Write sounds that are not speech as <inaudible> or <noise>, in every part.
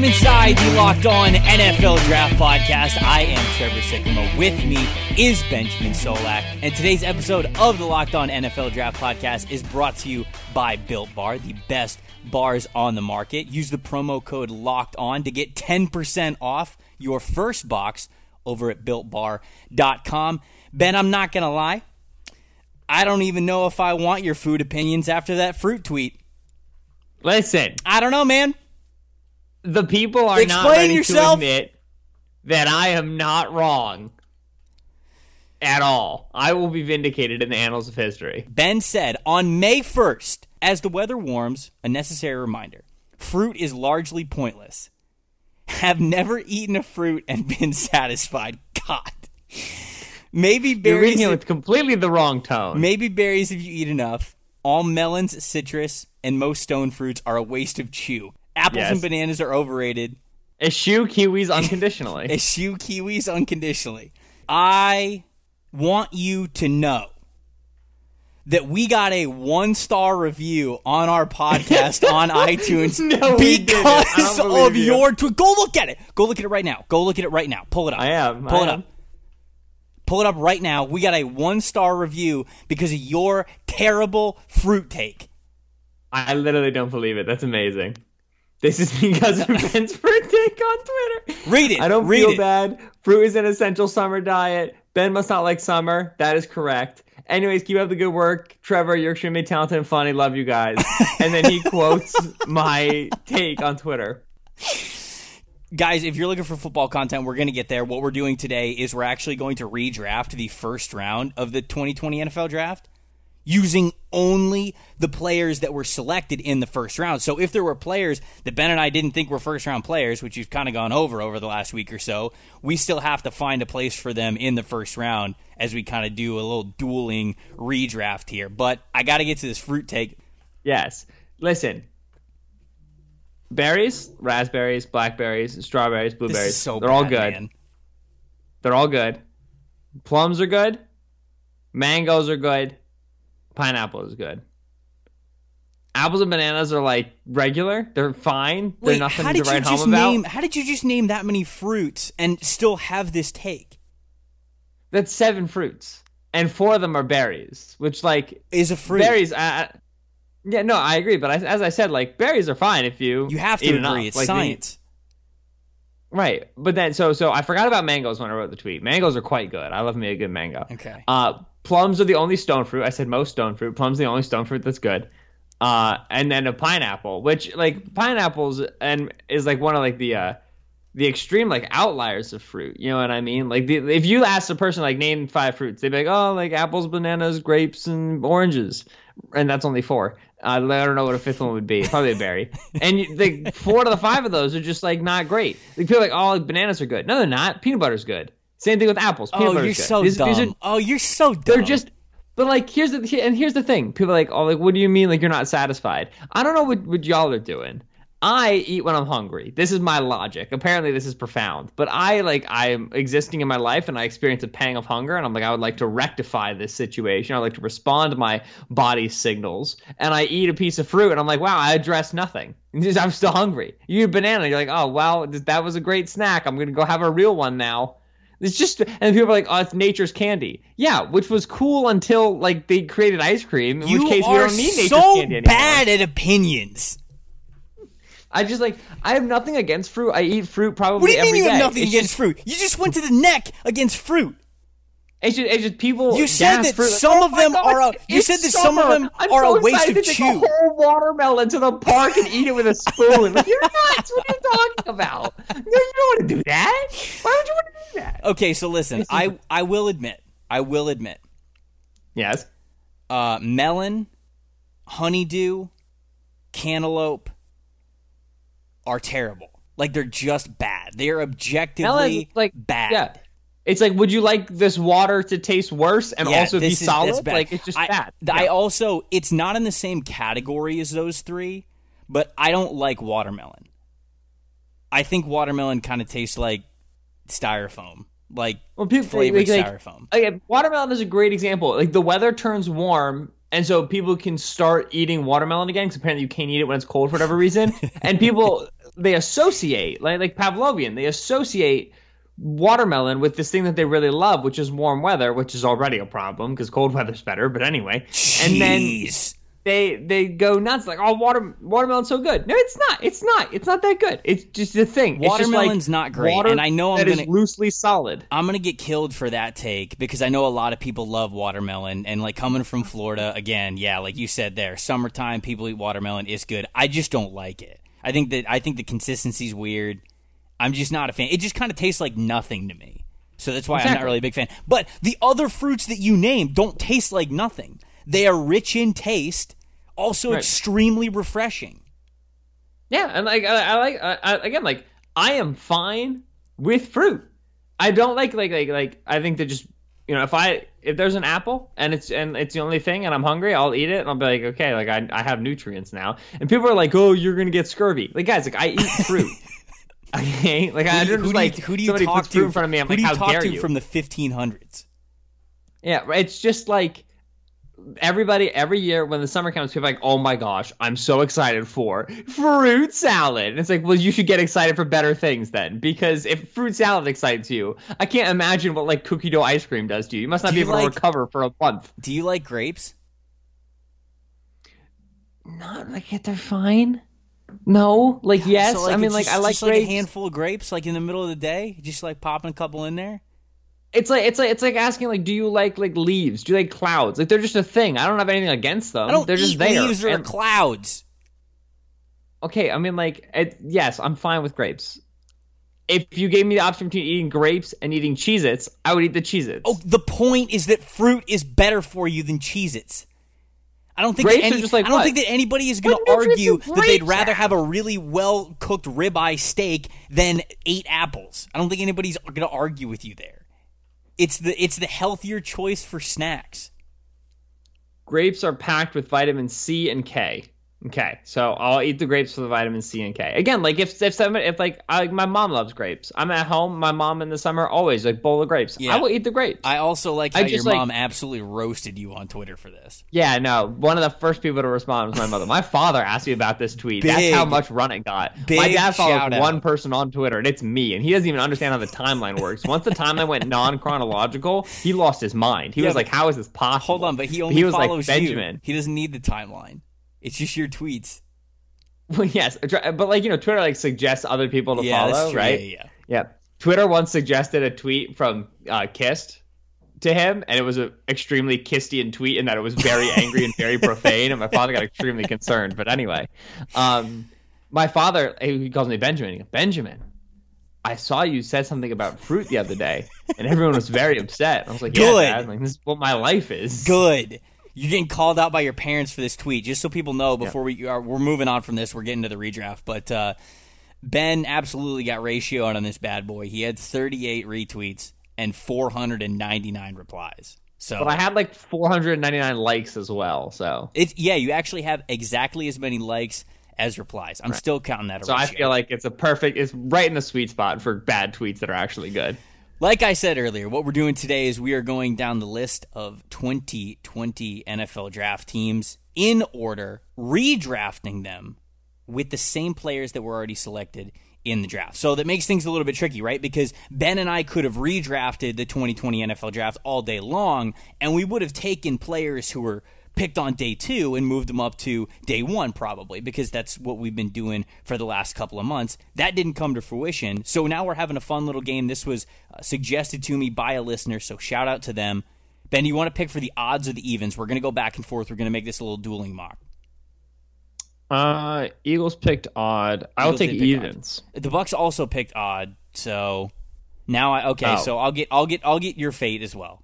Welcome inside the Locked On NFL Draft Podcast. I am Trevor Sikkema. With me is Benjamin Solak. And today's episode of the Locked On NFL Draft Podcast is brought to you by Built Bar, the best bars on the market. Use the promo code Locked On to get 10% off your first box over at builtbar.com. Ben, I'm not going to lie. I don't even know if I want your food opinions after that fruit tweet. Listen, I don't know, man. The people are not Explain ready yourself. to admit that I am not wrong at all. I will be vindicated in the annals of history. Ben said on May 1st, as the weather warms, a necessary reminder fruit is largely pointless. Have never eaten a fruit and been <laughs> satisfied. God. Maybe berries. You're berries. reading it with completely the wrong tone. Maybe berries if you eat enough. All melons, citrus, and most stone fruits are a waste of chew. Apples Yes. and bananas are overrated. Eschew kiwis <laughs> unconditionally. Eschew kiwis unconditionally. I want you to know that we got a one star review on our podcast on iTunes <laughs> No, we didn't. I because of you. your tweet. Go look at it. Go look at it right now. Go look at it right now. Pull it up. I am. Pull I it am. up. Pull it up right now. We got a one star review because of your terrible fruit take. I literally don't believe it. That's amazing. This is because <laughs> of Ben's fruit take on Twitter. Read it. I don't Read feel it. bad. Fruit is an essential summer diet. Ben must not like summer. That is correct. Anyways, keep up the good work. Trevor, you're extremely talented and funny. Love you guys. <laughs> and then he quotes my take on Twitter. guys, if you're looking for football content, we're going to get there. What we're doing today is we're actually going to redraft the first round of the 2020 NFL draft using only the players that were selected in the first round. So if there were players that Ben and I didn't think were first round players, which you've kind of gone over over the last week or so, we still have to find a place for them in the first round as we kind of do a little dueling redraft here. But I got to get to this fruit take. Yes. Listen. Berries, raspberries, blackberries, strawberries, blueberries. so They're all good. man. They're all good. Plums are good. Mangoes are good. Pineapple is good. Apples and bananas are like regular. They're fine. They're Wait, nothing how to did you write just home about. name? How did you just name that many fruits and still have this take? That's seven fruits, and four of them are berries. Which like Is a fruit. berries. Uh, yeah, no, I agree. But I, as I said, like berries are fine if you You have to eat agree. enough. It's Like, science. Right. But then so so I forgot about mangoes when I wrote the tweet. Mangoes are quite good. I love me a good mango. Okay. Uh plums are the only stone fruit. I said most stone fruit. Plums are the only stone fruit that's good. Uh and then a pineapple, which like pineapples and is like one of like the uh the extreme like outliers of fruit. You know what I mean? Like the, if you ask a person like name five fruits, they'd be like, "Oh, like apples, bananas, grapes, and oranges." And that's only four. Uh, I don't know what a fifth one would be. Probably a berry. <laughs> and you, like four to the five of those are just like not great. Like people are like, "Oh, like, bananas are good." No, they're not. Peanut butter's good. Same thing with apples. Peanut Oh, you're so These- dumb. these are- oh, you're so dumb. they're just but like here's the and here's the thing. People are like oh like what do you mean like you're not satisfied? I don't know what, what y'all are doing. I eat when i'm hungry. This is my logic. Apparently this is profound. But i like i'm existing in my life and i experience a pang of hunger and i'm like i would like to rectify this situation. I'd like to respond to my body's signals. And i eat a piece of fruit and i'm like wow i addressed nothing. <laughs> I'm still hungry. You eat a banana you're like oh wow that was a great snack. I'm gonna go have a real one now it's just, and people are like, "Oh, it's nature's candy." Yeah, which was cool until like they created ice cream. In you which case, we are don't need nature's so candy anymore. bad at opinions. I just like, I have nothing against fruit. I eat fruit probably What do you mean you have day. nothing It's against just, fruit? You just went to the neck against fruit. It's just, it's just people. You said gas that fruit, like, some "Oh of them God, are a- you said that some of summer. them I'm are so a waste excited of to take a whole watermelon to the park and eat it with a spoon. Like, you're nuts. What are you talking about? No, you don't want to do that. Why would you want to do that? Okay, so listen, I I will admit, I will admit, Yes. uh, melon, honeydew, cantaloupe are terrible. Like they're just bad. They are objectively Melon, like, bad. Yeah. It's like, would you like this water to taste worse and Yeah, also be is- solid? Like, it's just I, bad. I also, it's not in the same category as those three, but I don't like watermelon. I think watermelon kind of tastes like styrofoam, like Well, people flavored like, like, styrofoam. Oh, okay, watermelon is a great example. Like the weather turns warm, and so people can start eating watermelon again. Because apparently you can't eat it when it's cold for whatever reason. <laughs> and people they associate like like Pavlovian. They associate watermelon with this thing that they really love, which is warm weather, which is already a problem because cold weather's better. But anyway, and then they they go nuts like, oh, water watermelon's so good. No, it's not. It's not. It's not that good. It's just a thing. It's like Watermelon's not great, and I know I'm gonna- loosely solid. I'm gonna get killed for that take because I know a lot of people love watermelon and like coming from Florida again, yeah, like you said there, summertime people eat watermelon is good. I just don't like it. I think that I think the consistency's weird. I'm just not a fan. It just kind of tastes like nothing to me. So that's why I'm not really a big fan. But the other fruits that you named don't taste like nothing. They are rich in taste, also Right. extremely refreshing. Yeah, and like I, I like I, I, again like I am fine with fruit. I don't like like like like I think that just you know if I if there's an apple and it's and it's the only thing and I'm hungry I'll eat it and I'll be like okay like I I have nutrients now and people are like oh you're gonna get scurvy like guys like I eat <laughs> fruit. <laughs> Okay, like I you- don't who just like who do you talk to in front of me. I'm who like, do you how talk dare to you? from the 1500s? Yeah, it's just like everybody every year when the summer comes, people are like, "Oh my gosh, I'm so excited for fruit salad." And it's like, well, you should get excited for better things then, because if fruit salad excites you, I can't imagine what like cookie dough ice cream does to you. You must not Do be able like- to recover for a month. Do you like grapes? Not like they're fine. No, like yes. So, like, I mean, like just, I like just like a handful of grapes, like in the middle of the day, just like popping a couple in there. It's like it's like it's like asking like, do you like like leaves? Do you like clouds? Like they're just a thing. I don't have anything against them. I don't they're eat just there. leaves or And- clouds. okay, I mean, like, it, yes, I'm fine with grapes. If you gave me the option between eating grapes and eating Cheez Its, I would eat the Cheez Its. Oh, the point is that fruit is better for you than Cheez-Its. I don't think that any, just like I don't what? think that anybody is going to argue that they'd rather have? have a really well cooked ribeye steak than eight apples. I don't think anybody's going to argue with you there. It's the it's the healthier choice for snacks. Grapes are packed with vitamin C and K. Okay, so I'll eat the grapes for the vitamin C and K. Again, like if if somebody, if like I, my mom loves grapes, I'm at home. My mom in the summer always like bowl of grapes. Yeah. I will eat the grapes. I also like how your like- mom absolutely roasted you on Twitter for this. Yeah, no. One of the first people to respond was my mother. My father asked me about this tweet. That's how much run it got. my dad follows out. one person on Twitter, and it's me. And he doesn't even understand how the timeline works. Once the timeline went non chronological, he lost his mind. He Yeah, was but- like, "How is this possible?" Hold on, but he only he was follows like you. Benjamin. He doesn't need the timeline. It's just your tweets. <laughs> Well, yes, but like you know, Twitter like suggests other people to yeah, follow, right? Yeah, yeah. Yeah. Twitter once suggested a tweet from uh, Kist to him, and it was an extremely Kistian tweet in that it was very <laughs> angry and very profane, and my father got extremely concerned. But anyway, um, my father, he calls me Benjamin. He goes, Benjamin, I saw you said something about fruit the other day, and everyone was very upset. I was like, yeah, Good. Dad. Like, this is what my life is. Good. You're getting called out by your parents for this tweet. Just so people know, before we are, we're moving on from this, we're getting to the redraft. But uh, Ben absolutely got ratioed on this bad boy. He had 38 retweets and 499 replies. So But I had like 499 likes as well, so. it's yeah, you actually have exactly as many likes as replies. I'm still counting that. So I feel like it's a perfect, it's right in the sweet spot for bad tweets that are actually good. Like I said earlier, what we're doing today is we are going down the list of 2020 NFL draft teams in order, redrafting them with the same players that were already selected in the draft. So that makes things a little bit tricky, right? Because Ben and I could have redrafted the 2020 NFL draft all day long, and we would have taken players who were picked on day two and moved them up to day one, probably, because that's what we've been doing for the last couple of months. That didn't come to fruition. So now we're having a fun little game. This was uh, suggested to me by a listener, so shout out to them. Ben, you want to pick for the odds or the evens? We're going to go back and forth. We're going to make this a little dueling mock. Uh, Eagles picked odd. I'll take pick odd. evens. The Bucks also picked odd, so now I okay. Oh. So I'll get I'll get I'll get your fate as well.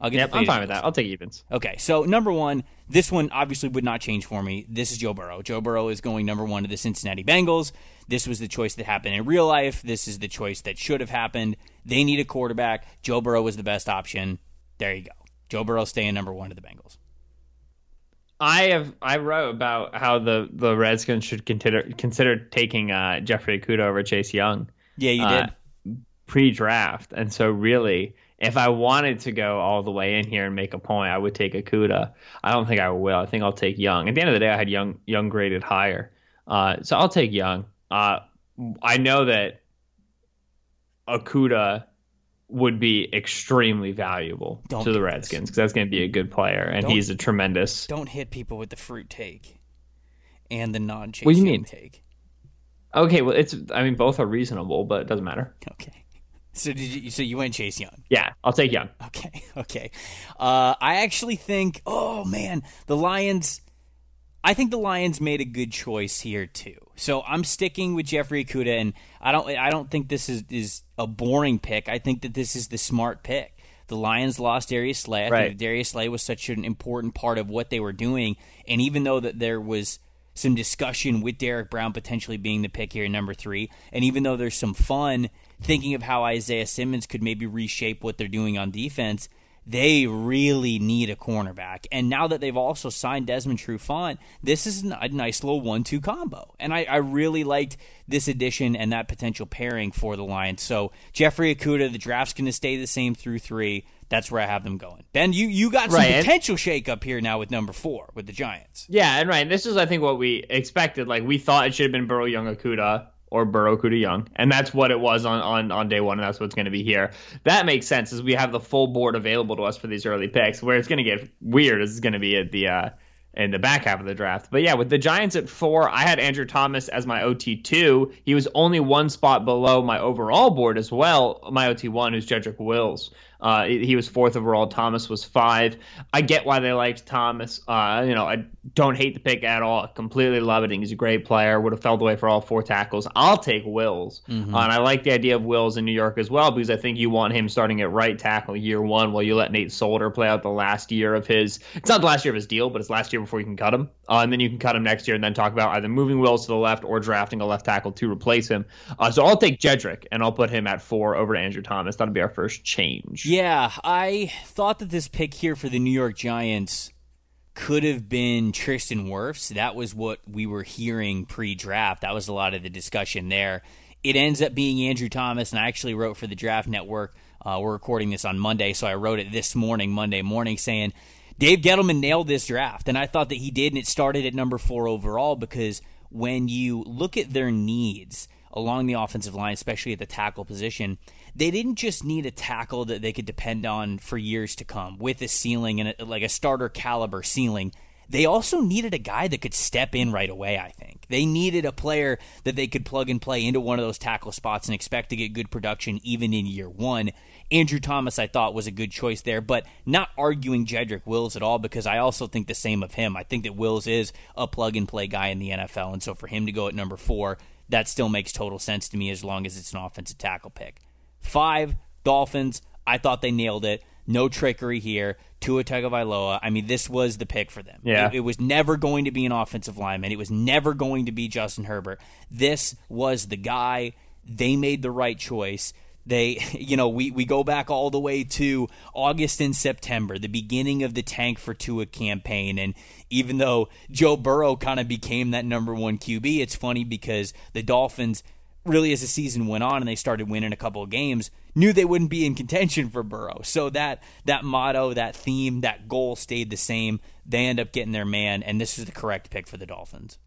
I'll get. Yep, the I'm fine with that. I'll take evens. Okay, so number one, this one obviously would not change for me. This is Joe Burrow. Joe Burrow is going number one to the Cincinnati Bengals. This was the choice that happened in real life. This is the choice that should have happened. They need a quarterback. Joe Burrow was the best option. There you go. Joe Burrow staying number one to the Bengals. I have I wrote about how the the Redskins should consider consider taking uh, Jeffrey Okudah over Chase Young Yeah, you Uh, did. pre-draft, and so really, if I wanted to go all the way in here and make a point, I would take Okudah. I don't think I will. I think I'll take Young. At the end of the day, I had Young Young graded higher, uh, so I'll take Young. Uh, I know that Okudah would be extremely valuable Don't to the Redskins because that's going to be a good player, and he's a tremendous. Don't hit people with the fruit take and the non chase What do you mean? take. Okay, well, it's. I mean, both are reasonable, but it doesn't matter. Okay. So did you? So you went Chase Young? Yeah, I'll take Young. Okay, <laughs> okay. Uh, I actually think, oh man, the Lions. I think the Lions made a good choice here too. So I'm sticking with Jeffrey Okudah, and I don't. I don't think this is is a boring pick. I think that this is the smart pick. The Lions lost Darius Slay. I Right. think Darius Slay was such an important part of what they were doing, and even though that there was some discussion with Derrick Brown potentially being the pick here, in number three, and even though there's some fun thinking of how Isaiah Simmons could maybe reshape what they're doing on defense, they really need a cornerback. And now that they've also signed Desmond Trufant, this is a nice little one-two combo. And I, I really liked this addition and that potential pairing for the Lions. So Jeffrey Okudah, the draft's going to stay the same through three. That's where I have them going. Ben, you, you got some Right, potential shakeup here now with number four with the Giants. Yeah, and right. This is, I think, what we expected. Like we thought it should have been Burrow Young Okudah or Burrow Okudah Young, and that's what it was on on, on day one, and that's what's going to be here. That makes sense, as we have the full board available to us for these early picks. Where it's going to get weird is going to be at the uh, in the back half of the draft. But yeah, with the Giants at four, I had Andrew Thomas as my OT two. He was only one spot below my overall board as well. My OT one, who's Jedrick Wills. Uh, he was fourth overall. Thomas was five. I get why they liked Thomas. Uh, you know, I don't hate the pick at all. I completely love it. He's a great player. Would have fell away for all four tackles. I'll take Wills, uh, and I like the idea of Wills in New York as well because I think you want him starting at right tackle year one, while you let Nate Solder play out the last year of his. It's not the last year of his deal, but it's last year before you can cut him, uh, and then you can cut him next year, and then talk about either moving Wills to the left or drafting a left tackle to replace him. Uh, so I'll take Jedrick, and I'll put him at four over to Andrew Thomas. That'll be our first change. Yeah, I thought that this pick here for the New York Giants could have been Tristan Wirfs. That was what we were hearing pre-draft. That was a lot of the discussion there. It ends up being Andrew Thomas, and I actually wrote for the Draft Network. Uh, we're recording this on Monday, so I wrote it this morning, Monday morning, saying Dave Gettleman nailed this draft, and I thought that he did, and it started at number four overall because when you look at their needs along the offensive line, especially at the tackle position, they didn't just need a tackle that they could depend on for years to come with a ceiling and a, like a starter caliber ceiling. They also needed a guy that could step in right away, I think. They needed a player that they could plug and play into one of those tackle spots and expect to get good production even in year one. Andrew Thomas, I thought, was a good choice there, but not arguing Jedrick Wills at all because I also think the same of him. I think that Wills is a plug and play guy in the NFL, and so for him to go at number four, that still makes total sense to me as long as it's an offensive tackle pick. Five, Dolphins. I thought they nailed it. No trickery here. Tua Tagovailoa. I mean, this was the pick for them. Yeah. It, it was never going to be an offensive lineman. It was never going to be Justin Herbert. This was the guy. They made the right choice. They, <laughs> you know, we, we go back all the way to August and September, the beginning of the tank for Tua campaign. And even though Joe Burrow kind of became that number one QB, it's funny because the Dolphins really as the season went on and they started winning a couple of games knew they wouldn't be in contention for Burrow. So that that motto, that theme, that goal stayed the same. They end up getting their man and this is the correct pick for the Dolphins.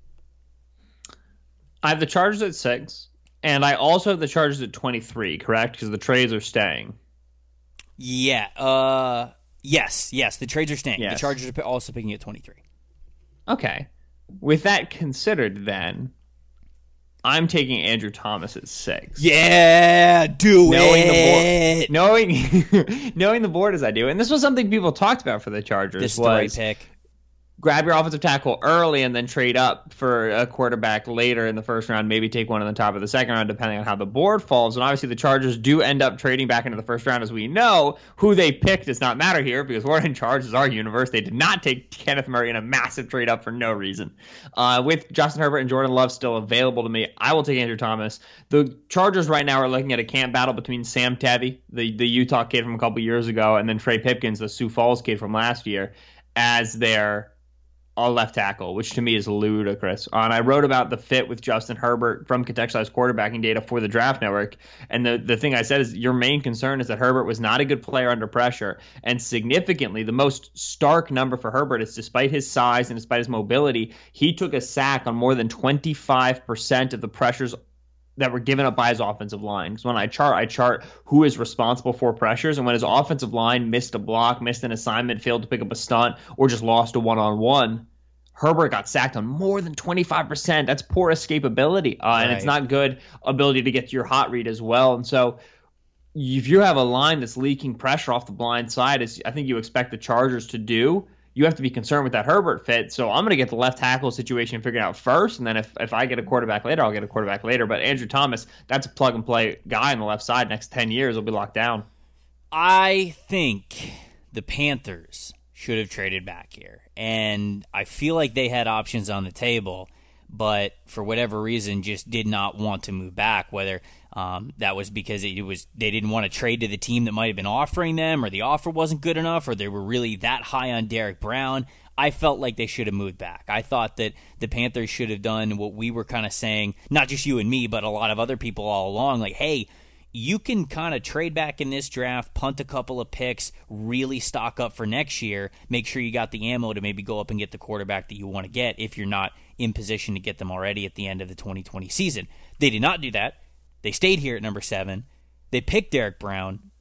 I have the Chargers at six, and I also have the Chargers at 23, correct? Because the trades are staying. Yeah, uh yes, yes, the trades are staying. Yes. The Chargers are also picking at 23. Okay. With that considered, then, I'm taking Andrew Thomas at six. Yeah, do Knowing it. the board, knowing <laughs> knowing the board as I do, and this was something people talked about for the Chargers. This is the right was pick. Grab your offensive tackle early and then trade up for a quarterback later in the first round. Maybe take one in the top of the second round, depending on how the board falls. And obviously, the Chargers do end up trading back into the first round, as we know. Who they pick does not matter here because we're in charge as our universe. They did not take Kenneth Murray in a massive trade up for no reason. Uh, with Justin Herbert and Jordan Love still available to me, I will take Andrew Thomas. The Chargers right now are looking at a camp battle between Sam Tevi, the, the Utah kid from a couple years ago, and then Trey Pipkins, the Sioux Falls kid from last year, as their a left tackle, which to me is ludicrous. Uh, and I wrote about the fit with Justin Herbert from contextualized quarterbacking data for the Draft Network. And the, the thing I said is your main concern is that Herbert was not a good player under pressure. And significantly, the most stark number for Herbert is despite his size and despite his mobility, he took a sack on more than 25% of the pressures that were given up by his offensive line. Because when I chart, I chart who is responsible for pressures, and when his offensive line missed a block, missed an assignment, failed to pick up a stunt, or just lost a one-on-one, Herbert got sacked on more than 25%. That's poor escapability, uh, right. and it's not good ability to get to your hot read as well. And so, if you have a line that's leaking pressure off the blind side, as I think you expect the Chargers to do, you have to be concerned with that Herbert fit. So I'm going to get the left tackle situation figured out first, and then if, if I get a quarterback later, I'll get a quarterback later. But Andrew Thomas, that's a plug and play guy on the left side. Next ten years, will be locked down. I think the Panthers should have traded back here, and I feel like they had options on the table, but for whatever reason, just did not want to move back. Whether um, that was because it was they didn't want to trade to the team that might have been offering them, or the offer wasn't good enough, or they were really that high on Derrick Brown. I felt like they should have moved back. I thought that the Panthers should have done what we were kind of saying, not just you and me, but a lot of other people all along. Like, hey, you can kind of trade back in this draft, punt a couple of picks, really stock up for next year, make sure you got the ammo to maybe go up and get the quarterback that you want to get if you're not in position to get them already at the end of the 2020 season. They did not do that. They stayed here at number seven. They picked Derrick Brown.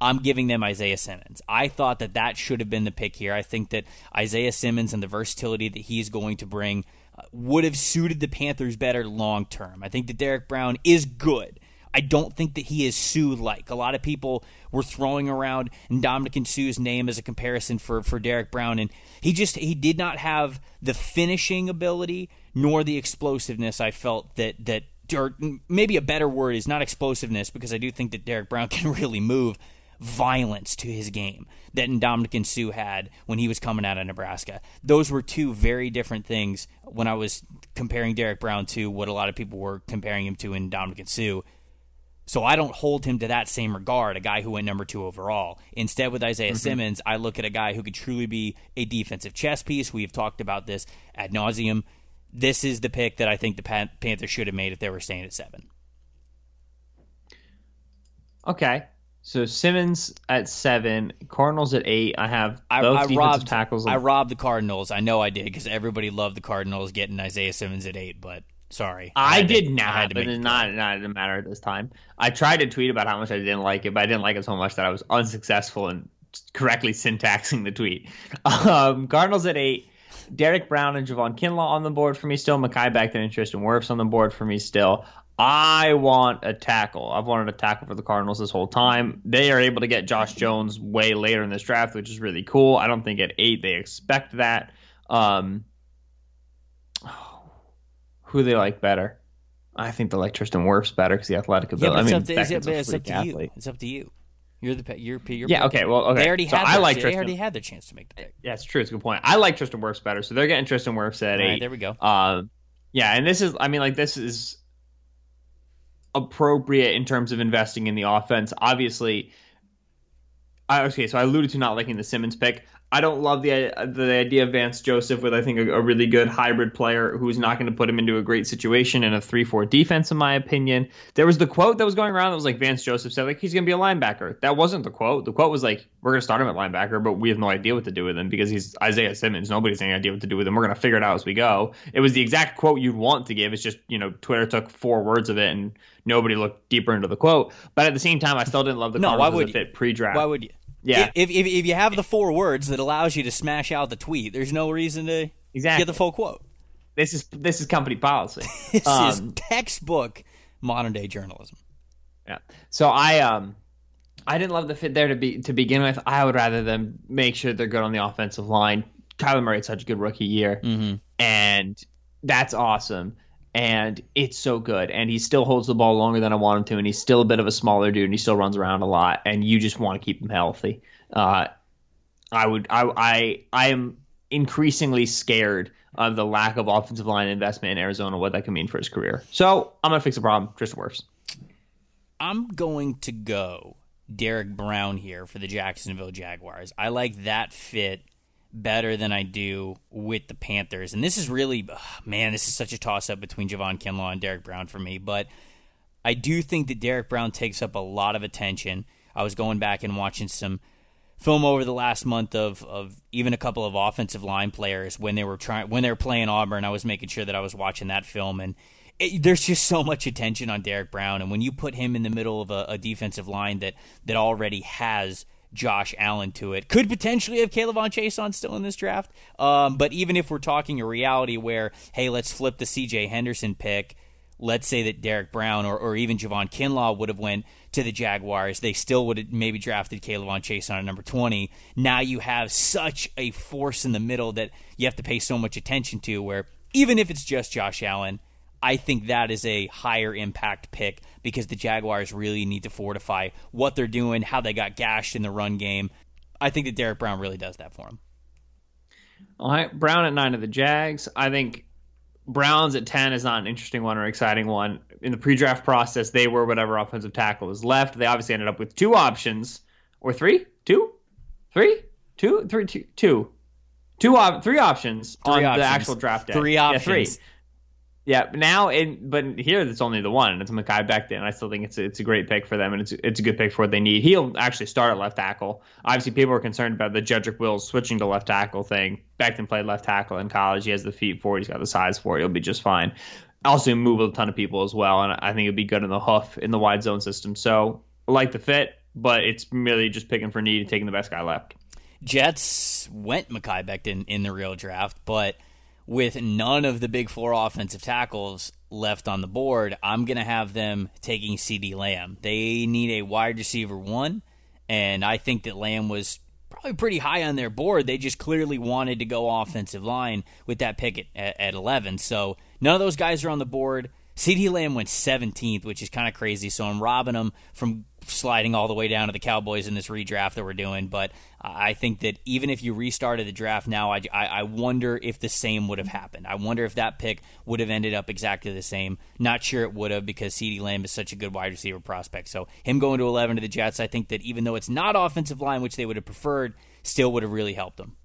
I'm giving them Isaiah Simmons. I thought that that should have been the pick here. I think that Isaiah Simmons and the versatility that he's going to bring uh, would have suited the Panthers better long term. I think that Derrick Brown is good. I don't think that he is Suh like. A lot of people were throwing around Ndamukong Suh's name as a comparison for, for Derrick Brown, and he just he did not have the finishing ability nor the explosiveness I felt that that or maybe a better word is not explosiveness because I do think that Derrick Brown <laughs> can really move violence to his game that Ndamukong Suh had when he was coming out of Nebraska. Those were two very different things when I was comparing Derrick Brown to what a lot of people were comparing him to in Ndamukong Suh. So I don't hold him to that same regard, a guy who went number two overall. Instead, with Isaiah mm-hmm. Simmons, I look at a guy who could truly be a defensive chess piece. We have talked about this ad nauseum this is the pick that I think the Pan- Panthers should have made if they were staying at seven. Okay. So Simmons at seven, Cardinals at eight. I have both I, I defensive robbed, tackles. I robbed the Cardinals. I know I did because everybody loved the Cardinals getting Isaiah Simmons at eight. But sorry, I, I did to, not. But it's not not a matter at this time. I tried to tweet about how much I didn't like it, but I didn't like it so much that I was unsuccessful in correctly syntaxing the tweet. <laughs> Um, Cardinals at eight, Derrick Brown and Javon Kinlaw on the board for me still. Mekhi Becton and Tristan Wirfs on the board for me still. I want a tackle. I've wanted a tackle for the Cardinals this whole time. They are able to get Josh Jones way later in this draft, which is really cool. I don't think at eight they expect that. Um, <sighs> who they like better? I think they like Tristan Wirfs better because the athletic ability. Yeah, it's I mean, up to, it's, it's up to you. It's up to you. You're the you're, you're yeah okay well okay they already so had I their, like they Tristan. already had their chance to make the pick. Yeah, it's true. It's a good point. I like Tristan Wirfs better, so they're getting Tristan Wirfs at All eight. Right, there we go. Um, yeah, and this is I mean like this is appropriate in terms of investing in the offense. Obviously, I, okay, so I alluded to not liking the Simmons pick. I don't love the the idea of Vance Joseph with I think a, a really good hybrid player who's not going to put him into a great situation in a three four defense in my opinion. There was the quote that was going around that was like Vance Joseph said like he's going to be a linebacker. That wasn't the quote. The quote was like we're going to start him at linebacker, but we have no idea what to do with him because he's Isaiah Simmons. Nobody's any idea what to do with him. We're going to figure it out as we go. It was the exact quote you'd want to give. It's just you know Twitter took four words of it and nobody looked deeper into the quote. But at the same time, I still didn't love the no. Why would fit pre-draft. Why would you? Yeah. If, if, if you have the four words that allows you to smash out the tweet, there's no reason to exactly. get the full quote. This is this is company policy. <laughs> this um, is textbook modern day journalism. Yeah. So I um I didn't love the fit there to be to begin with. I would rather them make sure they're good on the offensive line. Kyler Murray had such a good rookie year, mm-hmm. and that's awesome and it's so good. And he still holds the ball longer than I want him to, and he's still a bit of a smaller dude, and he still runs around a lot. And you just want to keep him healthy. Uh, I would, I, I, I am increasingly scared of the lack of offensive line investment in Arizona, what that can mean for his career. So I'm gonna fix the problem. Tristan Wirfs. I'm going to go Derrick Brown here for the Jacksonville Jaguars. I like that fit better than I do with the Panthers. And this is really, man, this is such a toss up between Javon Kinlaw and Derrick Brown for me. But I do think that Derrick Brown takes up a lot of attention. I was going back and watching some film over the last month of, of even a couple of offensive line players when they were trying when they were playing Auburn. I was making sure that I was watching that film, and it, there's just so much attention on Derrick Brown. And when you put him in the middle of a, a defensive line that that already has Josh Allen to it. Could potentially have K'Lavon on still in this draft. Um, but even if we're talking a reality where, hey, let's flip the CJ Henderson pick, let's say that Derrick Brown or, or even Javon Kinlaw would have went to the Jaguars, they still would have maybe drafted K'Lavon on at number 20. Now you have such a force in the middle that you have to pay so much attention to where even if it's just Josh Allen, I think that is a higher impact pick because the Jaguars really need to fortify what they're doing, how they got gashed in the run game. I think that Derrick Brown really does that for him. All right, Brown at nine of the Jags. I think Browns at 10 is not an interesting one or exciting one. In the pre draft process, they were whatever offensive tackle was left. They obviously ended up with two options or three, two, three, two, three, two, two, two, op- three options three on options. the actual draft day. Three options. Yeah, three. Yeah, now in but here it's only the one, and it's Mekhi Becton. I still think it's a, it's a great pick for them, and it's it's a good pick for what they need. He'll actually start at left tackle. Obviously, people are concerned about the Jedrick Wills switching to left tackle thing. Becton played left tackle in college. He has the feet for it. He's got the size for it. He'll be just fine. Also, move a ton of people as well, and I think it'd be good in the hoof in the wide zone system. So, I like the fit, but it's merely just picking for need and taking the best guy left. Jets went Mekhi Becton in the real draft, but with none of the big four offensive tackles left on the board, I'm going to have them taking CeeDee Lamb. They need a wide receiver one, and I think that Lamb was probably pretty high on their board. They just clearly wanted to go offensive line with that pick at, at 11. So none of those guys are on the board. CeeDee Lamb went 17th, which is kind of crazy. So I'm robbing them from sliding all the way down to the Cowboys in this redraft that we're doing. But I think that even if you restarted the draft now, I, I, I, wonder if the same would have happened. I wonder if that pick would have ended up exactly the same. Not sure it would have because CeeDee Lamb is such a good wide receiver prospect. So him going to 11 to the Jets, I think that even though it's not offensive line, which they would have preferred, still would have really helped them.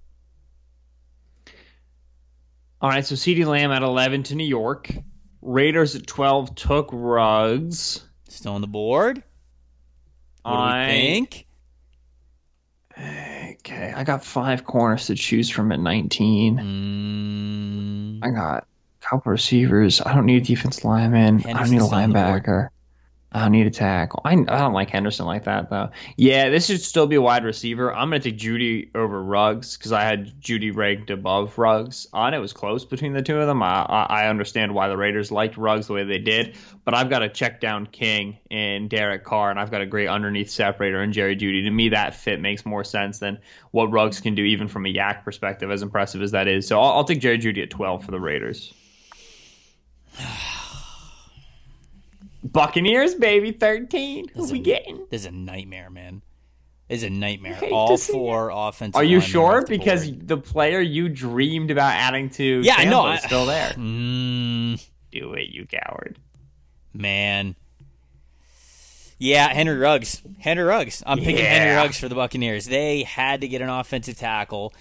All right, so CeeDee Lamb at 11 to New York. Raiders at 12 took Ruggs. Still on the board? What I think? Okay, I got five corners to choose from at 19. Mm. I got a couple receivers. I don't need a defense lineman. Henderson's I don't need a linebacker. I need a tackle. I, I don't like Henderson like that though. Yeah, this should still be a wide receiver. I'm gonna take Jeudy over Ruggs because I had Jeudy ranked above Ruggs. On it was close between the two of them. I, I understand why the Raiders liked Ruggs the way they did, but I've got a check down King and Derek Carr, and I've got a great underneath separator in Jerry Jeudy. To me, that fit makes more sense than what Ruggs can do, even from a YAC perspective, as impressive as that is. So I'll, I'll take Jerry Jeudy at 12 for the Raiders. Buccaneers, baby, thirteen. Who we getting? This is a nightmare, man. This is a nightmare. All four offensive. Are you sure? Because board. the player you dreamed about adding to yeah, I know, is still there. <sighs> Mm, Do it, you coward. Man. Yeah, Henry Ruggs. Henry Ruggs. I'm picking yeah. Henry Ruggs for the Buccaneers. They had to get an offensive tackle.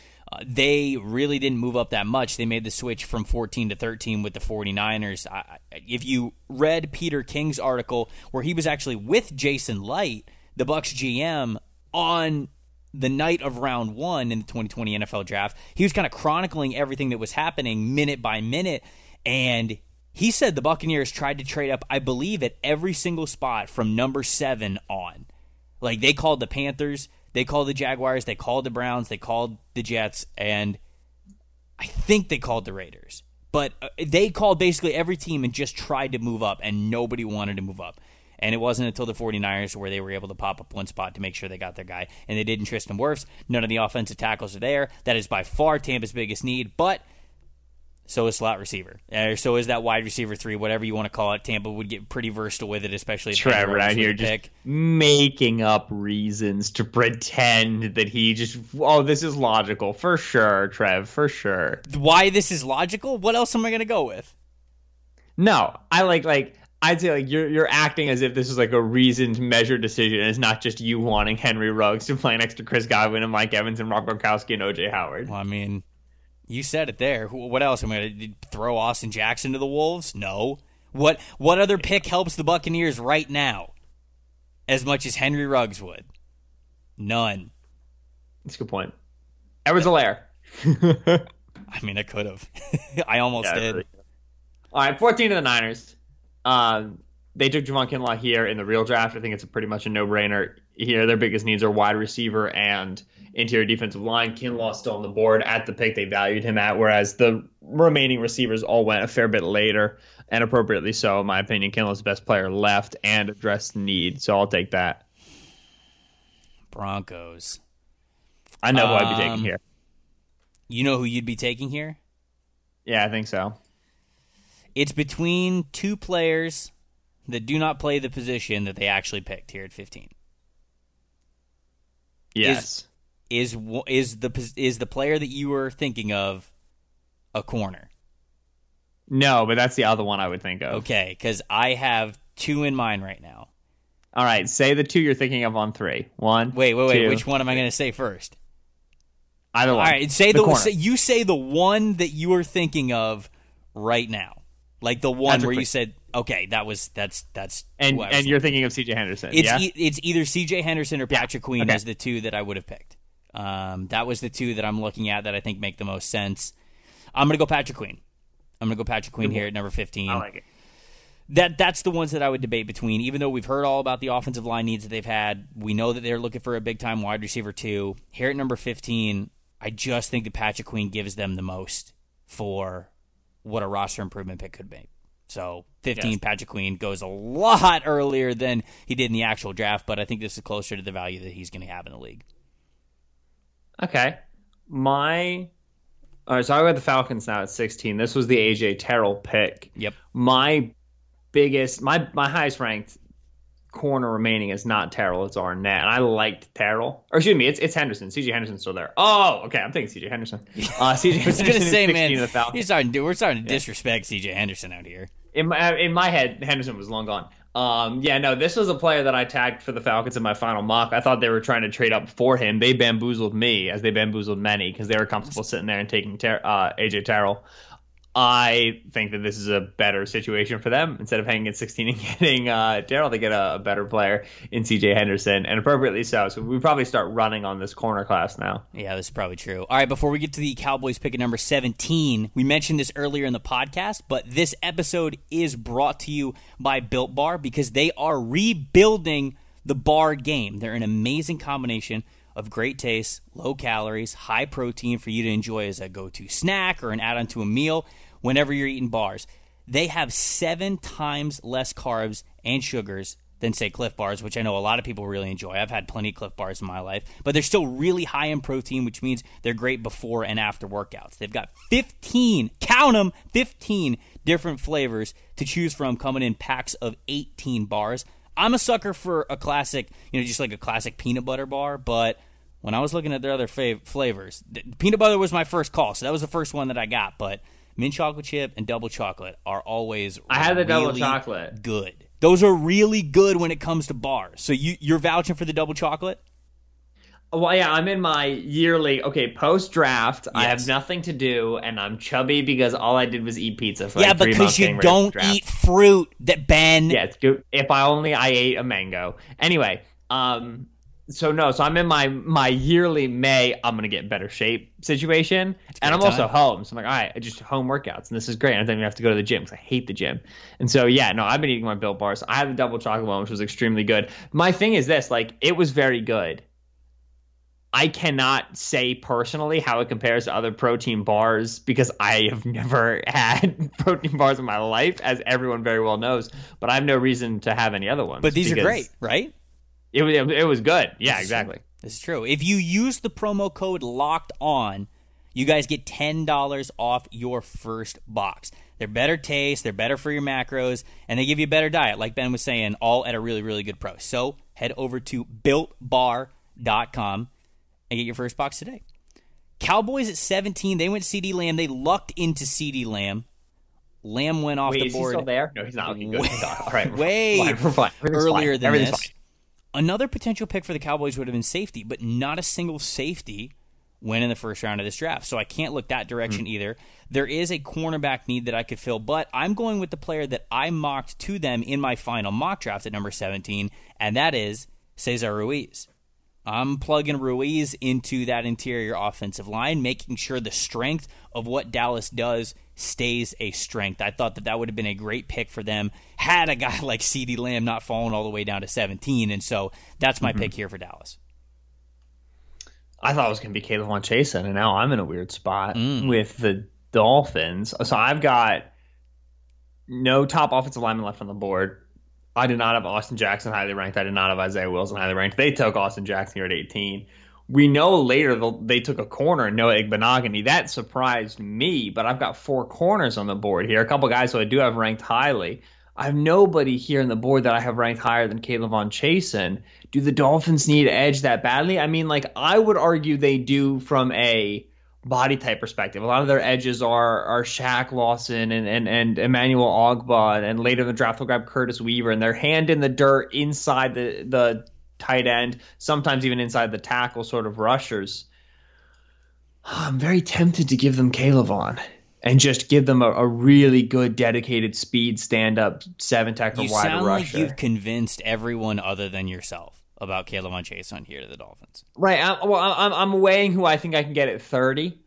They really didn't move up that much. They made the switch from 14 to 13 with the 49ers. I, if you read Peter King's article where he was actually with Jason Licht, the Bucks GM, on the night of round 1 in the 2020 NFL draft, he was kind of chronicling everything that was happening minute by minute and he said the Buccaneers tried to trade up, I believe, at every single spot from number 7 on. Like they called the Panthers, they called the Jaguars, they called the Browns, they called the Jets, and I think they called the Raiders. But uh, they called basically every team and just tried to move up, and nobody wanted to move up. And it wasn't until the 49ers where they were able to pop up one spot to make sure they got their guy. And they didn't Tristan Wirfs. None of the offensive tackles are there. That is by far Tampa's biggest need. But so is slot receiver. Uh, so is that wide receiver three, whatever you want to call it. Tampa would get pretty versatile with it, especially if Trevor out here just making up reasons to pretend that he just oh this is logical for sure, Trev, for sure. Why this is logical? What else am I going to go with? No, I like like I'd say like you're you're acting as if this is like a reasoned, measured decision. It's not just you wanting Henry Ruggs to play next to Chris Godwin and Mike Evans and Rob Gronkowski and OJ Howard. Well, I mean, you said it there. What else? Am I going to throw Austin Jackson to the Wolves? No. What what other pick helps the Buccaneers right now as much as Henry Ruggs would? None. That's a good point. Edwards Helaire. <laughs> I mean, I could have. <laughs> I almost yeah, did. Really All right, 14 to the Niners. Um, they took Javon Kinlaw here in the real draft. I think it's a pretty much a no-brainer here. Their biggest needs are wide receiver and interior defensive line. Kinlaw still on the board at the pick they valued him at, whereas the remaining receivers all went a fair bit later, and appropriately so, in my opinion. Kinlaw's the best player left and addressed need, so I'll take that. Broncos. I know who I'd be taking um, here. You know who you'd be taking here? Yeah, I think so. It's between two players that do not play the position that they actually picked here at 15. Yes. Is is, is the is the player that you were thinking of a corner? No, but that's the other one I would think of. Okay, cuz I have two in mind right now. All right, say the two you're thinking of on three. One. Wait, wait, wait. Two. Which one am I going to say first? Either one. All right, say the, the say, you say the one that you are thinking of right now. Like the one where you said, "Okay, that was that's that's." And and you're thinking of C.J. Henderson. It's yeah? e- it's either C.J. Henderson or Patrick yeah. Queen okay. as the two that I would have picked. Um, that was the two that I'm looking at that I think make the most sense. I'm gonna go Patrick Queen. I'm gonna go Patrick Queen here at number 15. I like it. That that's the ones that I would debate between. Even though we've heard all about the offensive line needs that they've had, we know that they're looking for a big time wide receiver too. Here at number 15, I just think that Patrick Queen gives them the most for what a roster improvement pick could be. So 15, yes. Patrick Queen goes a lot earlier than he did in the actual draft, but I think this is closer to the value that he's going to have in the league. Okay. My. All right, so I got the Falcons now at 16. This was the AJ Terrell pick. Yep. My biggest, my my highest ranked corner remaining is not Terrell, it's Arnette. And I liked Terrell. Or excuse me, it's it's Henderson. CJ Henderson's still there. Oh, okay. I'm thinking CJ Henderson. <laughs> Uh, CJ Henderson gonna say, man, starting to, we're starting to yeah. disrespect CJ Henderson out here. In my in my head, Henderson was long gone. Um, yeah, no, this was a player that I tagged for the Falcons in my final mock. I thought they were trying to trade up for him. They bamboozled me as they bamboozled many because they were comfortable sitting there and taking ter- uh, AJ Terrell. I think that this is a better situation for them. Instead of hanging at 16 and <laughs> getting uh, Daryl, they get a, a, better player in CJ Henderson, and appropriately so. So we probably start running on this corner class now. Yeah, this is probably true. All right, before we get to the Cowboys pick at number 17, we mentioned this earlier in the podcast, but this episode is brought to you by Built Bar because they are rebuilding the bar game. They're an amazing combination of great taste, low calories, high protein for you to enjoy as a go to snack or an add on to a meal whenever you're eating bars. They have seven times less carbs and sugars than, say, Clif Bars, which I know a lot of people really enjoy. I've had plenty of Clif Bars in my life, but they're still really high in protein, which means they're great before and after workouts. They've got 15, count them, 15 different flavors to choose from coming in packs of 18 bars. I'm a sucker for a classic, you know, just like a classic peanut butter bar, but when I was looking at their other fav- flavors, peanut butter was my first call, so that was the first one that I got, but mint chocolate chip and double chocolate are always I had the really double chocolate. Good. Those are really good when it comes to bars. So you you're vouching for the double chocolate? Well, yeah, I'm in my yearly. Okay, post draft, yes. I have nothing to do, and I'm chubby because all I did was eat pizza. For yeah, like because you don't eat fruit. That Ben. Yeah, if I only I ate a mango. Anyway, um, so no, so I'm in my my yearly May. I'm gonna get better shape situation, and I'm time. also home. So I'm like, all right, just home workouts, and this is great. I don't even have to go to the gym because I hate the gym. And so yeah, no, I've been eating my Built bars. I had the double chocolate one, which was extremely good. My thing is this, like, it was very good. I cannot say personally how it compares to other protein bars because I have never <laughs> had protein bars in my life, as everyone very well knows. But I have no reason to have any other ones. But these are great, right? It was it was good. Yeah, this exactly. It's true. If you use the promo code locked on, you guys get ten dollars off your first box. They're better taste, they're better for your macros, and they give you a better diet, like Ben was saying, all at a really, really good price. So head over to builtbar.com and get your first box today. Cowboys at 17, they went CeeDee Lamb. They lucked into CeeDee Lamb. Lamb went off Wait, the is board. he still there? No, he's not. Okay, good. Way- Thank God. All right, we're way fine. We're fine. Earlier fine. than this. fine. Another potential pick for the Cowboys would have been safety, but not a single safety went in the first round of this draft. So I can't look that direction Hmm. either. There is a cornerback need that I could fill, but I'm going with the player that I mocked to them in my final mock draft at number 17, and that is Cesar Ruiz. I'm plugging Ruiz into that interior offensive line, making sure the strength of what Dallas does stays a strength. I thought that that would have been a great pick for them had a guy <laughs> like CeeDee Lamb not fallen all the way down to 17. And so that's my pick here for Dallas. I thought it was going to be K'Lavon Chaisson, and now I'm in a weird spot Mm. with the Dolphins. So I've got no top offensive lineman left on the board. I did not have Austin Jackson highly ranked. I did not have Isaiah Wilson highly ranked. They took Austin Jackson here at 18. We know later they took a corner, Noah Igbinoghene. That surprised me, but I've got four corners on the board here. A couple guys who I do have ranked highly. I have nobody here on the board that I have ranked higher than K'Lavon Chaisson. Do the Dolphins need edge that badly? I mean, like I would argue they do from a body type perspective. A lot of their edges are are Shaq Lawson and and, and Emmanuel Ogbah, and later in the draft they'll grab Curtis Weaver, and their hand in the dirt inside the the tight end, sometimes even inside the tackle, sort of rushers. <sighs> I'm very tempted to give them K'Lavon and just give them a, a really good, dedicated speed stand up seven tackle You wide sound rusher. like you've convinced everyone other than yourself about K'Lavon Chaisson here to the Dolphins. Right. I'm, well, I'm, I'm weighing who I think I can get at 30.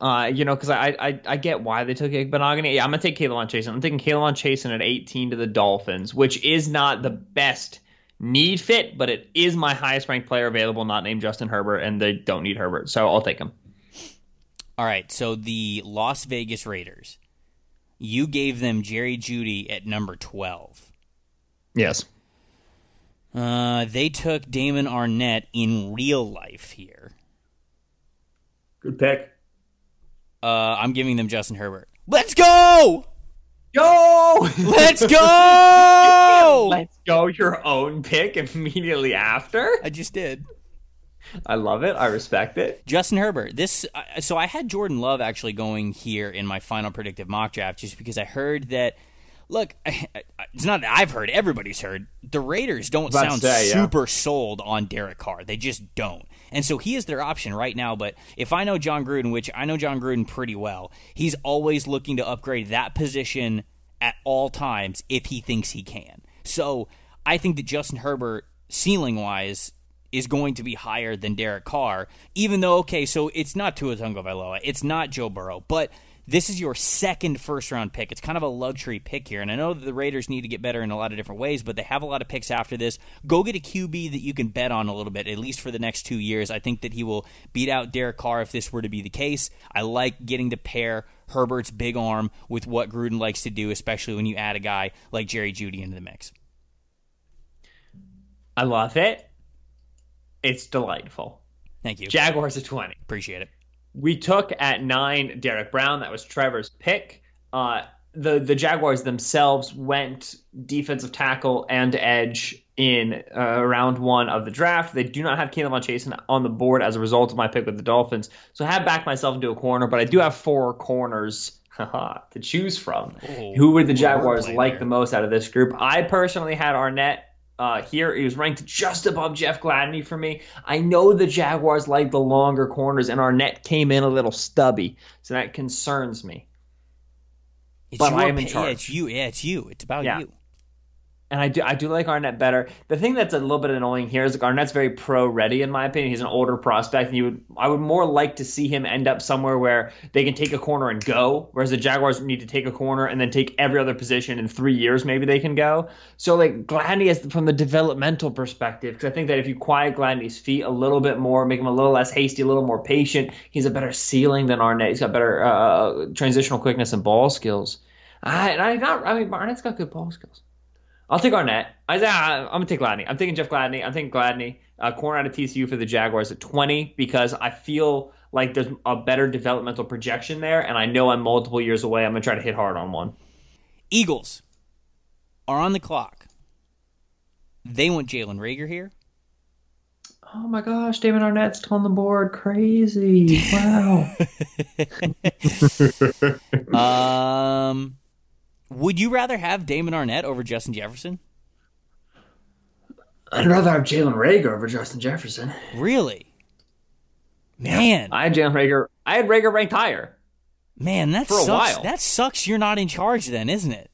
Uh, you know, because I, I I get why they took Igbinoghene. Yeah, I'm gonna take K'Lavon Chaisson. I'm taking K'Lavon Chaisson at 18 to the Dolphins, which is not the best need fit, but it is my highest ranked player available, not named Justin Herbert, and they don't need Herbert, so I'll take him. All right, so the Las Vegas Raiders, you gave them Jerry Jeudy at number 12. Yes. Uh, they took Damon Arnette in real life here. Good pick. Uh, I'm giving them Justin Herbert. Let's go! Go! <laughs> Let's go! <laughs> Let's go your own pick immediately after. I just did. I love it. I respect it. Justin Herbert. This so I had Jordan Love actually going here in my final predictive mock draft just because I heard that. Look, <laughs> it's not that I've heard. Everybody's heard. The Raiders don't sound say, yeah. super sold on Derek Carr. They just don't. And so he is their option right now. But if I know Jon Gruden, which I know Jon Gruden pretty well, he's always looking to upgrade that position at all times if he thinks he can. So I think that Justin Herbert, ceiling wise, is going to be higher than Derek Carr, even though, okay, so it's not Tua Tagovailoa, it's not Joe Burrow, but this is your second first round pick. It's kind of a luxury pick here. And I know that the Raiders need to get better in a lot of different ways, but they have a lot of picks after this. Go get a QB that you can bet on a little bit, at least for the next two years. I think that he will beat out Derek Carr if this were to be the case. I like getting to pair Herbert's big arm with what Gruden likes to do, especially when you add a guy like Jerry Jeudy into the mix. I love it. It's delightful. Thank you. Jaguars at 20. Appreciate it. We took at nine Derrick Brown. That was Trevor's pick. Uh, the the Jaguars themselves went defensive tackle and edge in uh, round one of the draft. They do not have K'Lavon Chaisson on the board as a result of my pick with the Dolphins. So I have backed myself into a corner, but I do have four corners to choose from. Oh, Who would the Jaguars like there. the most out of this group? I personally had Arnette uh, here. He was ranked just above Jeff Gladney for me. I know the Jaguars like the longer corners, and Arnette came in a little stubby, so that concerns me. It's But I am in charge. Yeah, it's you. Yeah, it's you. It's about Yeah. you. And I do I do like Arnette better. The thing that's a little bit annoying here is like Arnette's very pro ready in my opinion. He's an older prospect, and you would I would more like to see him end up somewhere where they can take a corner and go, whereas the Jaguars need to take a corner and then take every other position in three years maybe they can go. So like Gladney is from the developmental perspective because I think that if you quiet Gladney's feet a little bit more, make him a little less hasty, a little more patient, he's a better ceiling than Arnette. He's got better uh, transitional quickness and ball skills. I, I I mean Arnette's got good ball skills. I'll take Arnette. I, I'm gonna take Gladney. I'm taking Jeff Gladney. I'm taking Gladney. Uh, corner out of TCU for the Jaguars at 20 because I feel like there's a better developmental projection there, and I know I'm multiple years away. I'm gonna try to hit hard on one. Eagles are on the clock. They want Jalen Reagor here. Oh my gosh, David Arnette's on the board. Crazy. Wow. <laughs> Um, Would you rather have Damon Arnette over Justin Jefferson? I'd rather have Jalen Reagor over Justin Jefferson. Really? Man, I had Jalen Reagor. I had Reagor ranked higher. man, that For a sucks. while. That sucks. You're not in charge then, isn't it?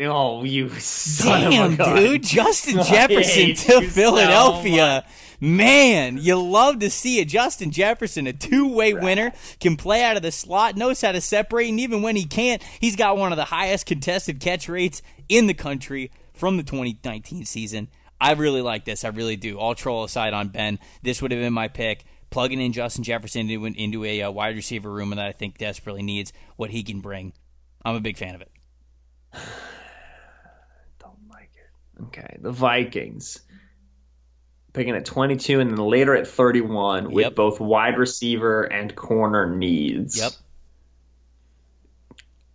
Oh, you son Damn, of a gun. dude, Justin <laughs> Jefferson to you so Philadelphia. Man, you love to see it. Justin Jefferson, a two-way winner, can play out of the slot, knows how to separate, and even when he can't, he's got one of the highest contested catch rates in the country from the 2019 season. I really like this. I really do. All troll aside on Ben, this would have been my pick. Plugging in Justin Jefferson into, into a uh, wide receiver room that I think desperately needs what he can bring. I'm a big fan of it. <sighs> Don't like it. Okay, the Vikings picking at 22 and then later at 31 with both wide receiver and corner needs. Yep.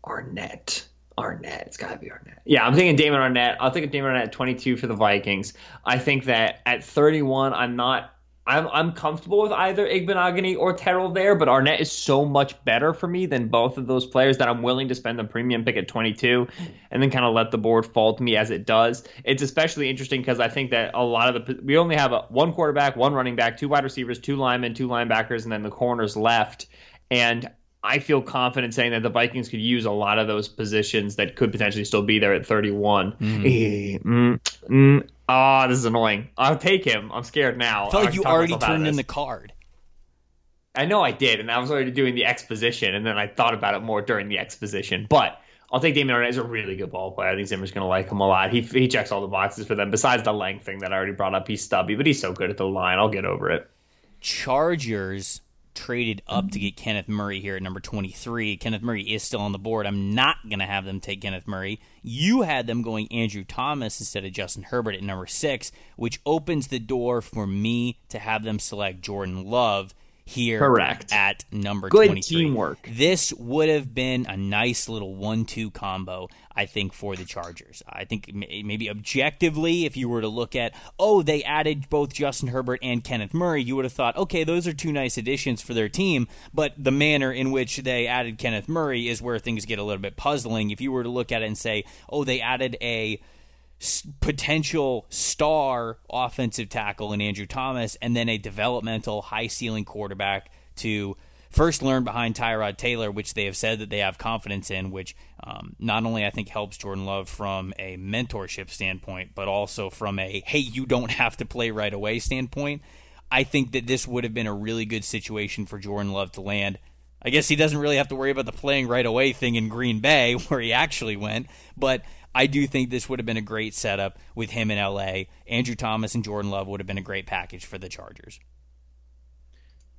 Arnette. Arnette. It's got to be Arnette. Yeah, I'm thinking Damon Arnette. I'll think of Damon Arnette at 22 for the Vikings. I think that at 31, I'm not. I'm I'm comfortable with either Igbinoghene or Terrell there, but Arnette is so much better for me than both of those players that I'm willing to spend the premium pick at 22 and then kind of let the board fall to me as it does. It's especially interesting because I think that a lot of the we only have a, one quarterback, one running back, two wide receivers, two linemen, two linebackers, and then the corners left. And I feel confident saying that the Vikings could use a lot of those positions that could potentially still be there at 31. Eh, mm, mm. Ah, this is annoying. I'll take him. I'm scared now. I felt like you already myself out of turned in the card. I know I did, and I was already doing the exposition, and then I thought about it more during the exposition. But I'll take Damien Arnette. He's a really good ball player. I think Zimmer's going to like him a lot. He he checks all the boxes for them. Besides the length thing that I already brought up, he's stubby, but he's so good at the line. I'll get over it. Chargers traded up to get Kenneth Murray here at number 23. Kenneth Murray is still on the board. I'm not going to have them take Kenneth Murray. You had them going Andrew Thomas instead of Justin Herbert at number 6, which opens the door for me to have them select Jordan Love here Correct. at number Good 23. teamwork. This would have been a nice little one-two combo, I think, for the Chargers. I think maybe objectively, if you were to look at, oh, they added both Justin Herbert and Kenneth Murray, you would have thought, okay, those are two nice additions for their team. But the manner in which they added Kenneth Murray is where things get a little bit puzzling. If you were to look at it and say, oh, they added a potential star offensive tackle in Andrew Thomas and then a developmental high ceiling quarterback to first learn behind Tyrod Taylor, which they have said that they have confidence in, which um, not only I think helps Jordan Love from a mentorship standpoint, but also from a hey, you don't have to play right away standpoint. I think that this would have been a really good situation for Jordan Love to land. I guess he doesn't really have to worry about the playing right away thing in Green Bay, <laughs> where he actually went. But I do think this would have been a great setup with him in LA. Andrew Thomas and Jordan Love would have been a great package for the Chargers.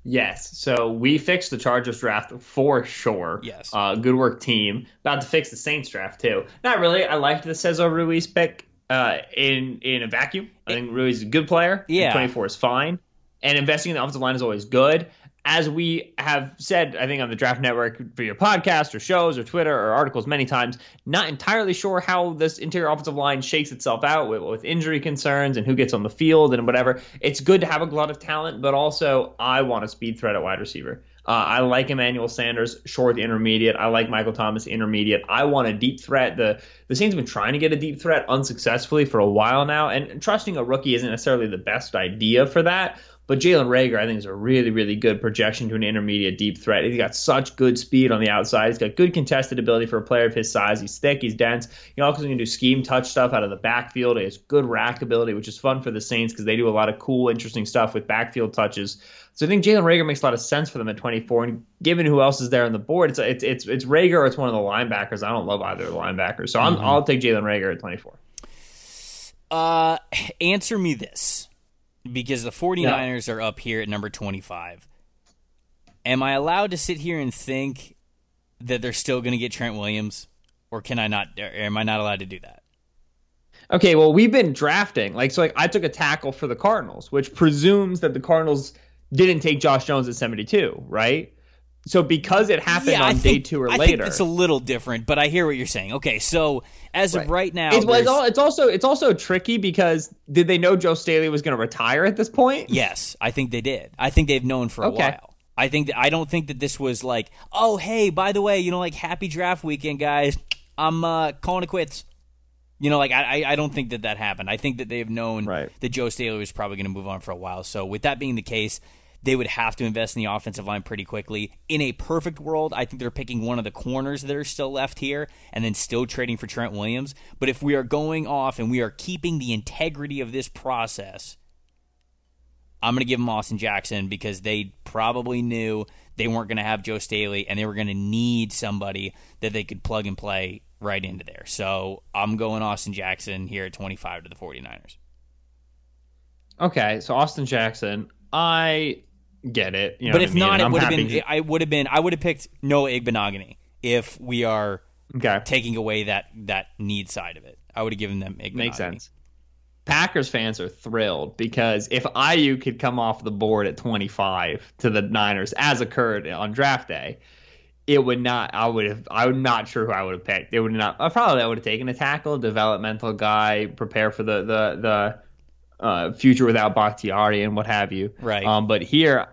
Yes. So we fixed the Chargers draft for sure. Yes. Uh, good work, team. About to fix the Saints draft too. Not really. I liked the Cesar Ruiz pick uh, in in a vacuum. I think Ruiz is a good player. Yeah. 24 is fine. And investing in the offensive line is always good. As we have said, I think on the Draft Network for your podcast or shows or Twitter or articles many times, not entirely sure how this interior offensive line shakes itself out with, with injury concerns and who gets on the field and whatever. It's good to have a glut of talent, but also I want a speed threat at wide receiver. Uh, I like Emmanuel Sanders, short intermediate. I like Michael Thomas, intermediate. I want a deep threat. The the Saints have been trying to get a deep threat unsuccessfully for a while now, and trusting a rookie isn't necessarily the best idea for that. But Jalen Reagor, I think, is a really, really good projection to an intermediate deep threat. He's got such good speed on the outside. He's got good contested ability for a player of his size. He's thick, he's dense. He also can do scheme touch stuff out of the backfield. He has good rack ability, which is fun for the Saints because they do a lot of cool, interesting stuff with backfield touches. So I think Jalen Reagor makes a lot of sense for them at 24. And given who else is there on the board, it's it's it's, it's Reagor or it's one of the linebackers. I don't love either of the linebackers, so I'm, I'll take Jalen Reagor at 24. Uh, answer me this because the 49ers are up here at number 25. Am I allowed to sit here and think that they're still going to get Trent Williams or can I not or am I not allowed to do that? Okay, well, we've been drafting. Like, so, like, I took a tackle for the Cardinals, which presumes that the Cardinals didn't take Josh Jones at 72, right? So, because it happened yeah, on day two or I later, think it's a little different, but I hear what you're saying. Okay, so as of right now, it's, well, it's also it's also tricky because did they know Joe Staley was going to retire at this point? Yes, I think they did. I think they've known for a Okay. while. I think that, I don't think that this was like, oh hey, by the way, you know, like happy draft weekend, guys. I'm uh, calling it quits. You know, like I, I don't think that that happened. I think that they've known Right. that Joe Staley was probably going to move on for a while. So with that being the case, they would have to invest in the offensive line pretty quickly. In a perfect world, I think they're picking one of the corners that are still left here and then still trading for Trent Williams. But if we are going off and we are keeping the integrity of this process, I'm going to give them Austin Jackson because they probably knew they weren't going to have Joe Staley and they were going to need somebody that they could plug and play right into there. So I'm going Austin Jackson here at 25 to the 49ers. Okay, so Austin Jackson, I get it. You know but if I mean, not, it would have been. I would have been. I would have picked Noah Igbinoghene if we are Okay, taking away that that need side of it. I would have given them Igbinoghene. makes sense. Packers fans are thrilled because if Aiyuk could come off the board at 25 to the Niners, as occurred on draft day, it would not. I would have. I'm not sure who I would have picked. It would not. I probably I would have taken a tackle, developmental guy, prepare for the the the uh, future without Bakhtiari and what have you. Right. Um, but here,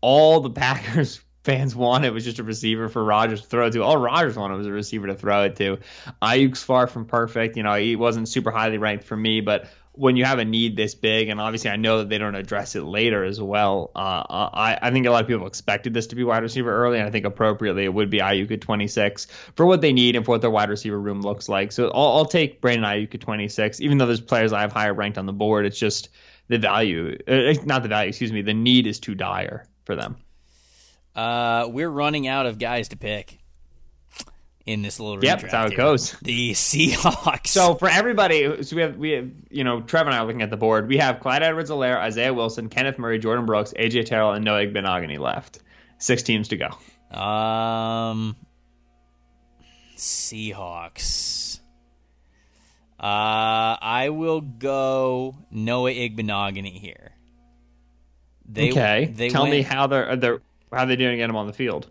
all the <laughs> Packers fans wanted was just a receiver for Rodgers to throw to. All Rodgers wanted was a receiver to throw it to. Aiyuk's far from perfect. You know, he wasn't super highly ranked for me, but when you have a need this big, and obviously I know that they don't address it later as well. Uh, I, I think a lot of people expected this to be wide receiver early, and I think appropriately it would be Aiyuk at 26 for what they need and for what their wide receiver room looks like. So I'll, I'll take Brandon Aiyuk at 26, even though there's players I have higher ranked on the board. It's just the value, uh, not the value, excuse me, the need is too dire for them. Uh, we're running out of guys to pick in this little Yep, that's how it here. goes. The Seahawks. So for everybody, so we have we have you know Trevor and I are looking at the board. We have Clyde Edwards-Helaire, Isaiah Wilson, Kenneth Murray, Jordyn Brooks, AJ Terrell, and Noah Igbinoghene left. Six teams to go. Um, Seahawks. Uh, I will go Noah Igbinoghene here. They, okay, they tell me how they're, they're how they're doing to get him on the field.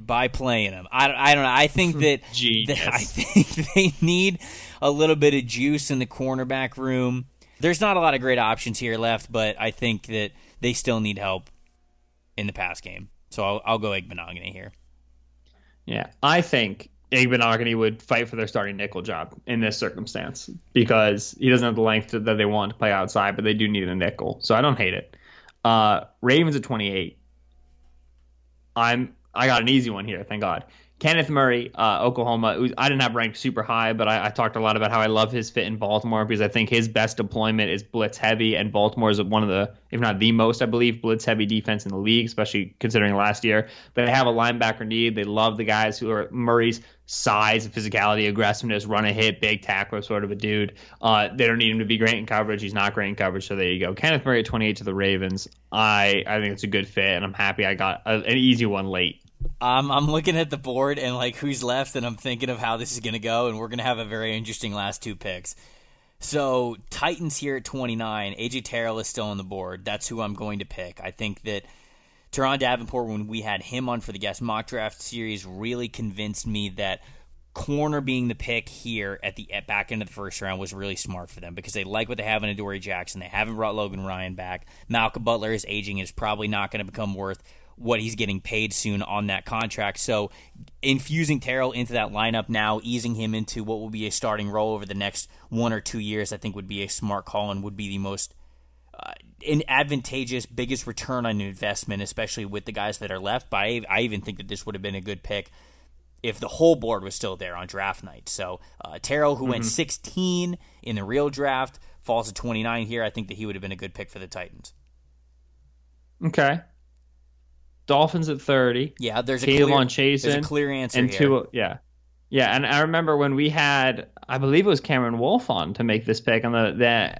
By playing him. I, I don't know. I think that, <laughs> <laughs> Genius. that I think they need a little bit of juice in the cornerback room. There's not a lot of great options here left, but I think that they still need help in the pass game. So I'll, I'll go Igbinoghene here. Yeah, I think Igbinoghene would fight for their starting nickel job in this circumstance because he doesn't have the length that they want to play outside, but they do need a nickel. So I don't hate it. Uh, Ravens at 28. I'm I got an easy one here, thank God. Kenneth Murray, uh, Oklahoma. who's- I didn't have ranked super high, but I, I talked a lot about how I love his fit in Baltimore because I think his best deployment is blitz heavy, and Baltimore is one of the, if not the most, I believe, blitz heavy defense in the league, especially considering last year. But they have a linebacker need. They love the guys who are Murray's size, physicality, aggressiveness, run a hit, big tackler sort of a dude. Uh, they don't need him to be great in coverage. He's not great in coverage, so there you go. Kenneth Murray at 28 to the Ravens. I I think it's a good fit, and I'm happy I got a, an easy one late. Um, I'm looking at the board and like who's left, and I'm thinking of how this is going to go, and we're going to have a very interesting last two picks. So Titans here at 29. AJ Terrell is still on the board. That's who I'm going to pick. I think that Teron Davenport, when we had him on for the guest mock draft series, really convinced me that corner being the pick here at the at back end of the first round was really smart for them because they like what they have in Adoree Jackson. They haven't brought Logan Ryan back. Malcolm Butler is aging and is probably not going to become worth what he's getting paid soon on that contract. So infusing Terrell into that lineup now, easing him into what will be a starting role over the next one or two years, I think would be a smart call and would be the most uh, an advantageous, biggest return on investment, especially with the guys that are left. But I, I even think that this would have been a good pick if the whole board was still there on draft night. So uh, Terrell, who went 16 in the real draft, falls to 29 here. I think that he would have been a good pick for the Titans. Okay. Dolphins at 30. Yeah, there's a clear, Chaisson there's a clear answer and here. two, yeah, yeah. And I remember when we had, I believe it was Cameron Wolfe on to make this pick on the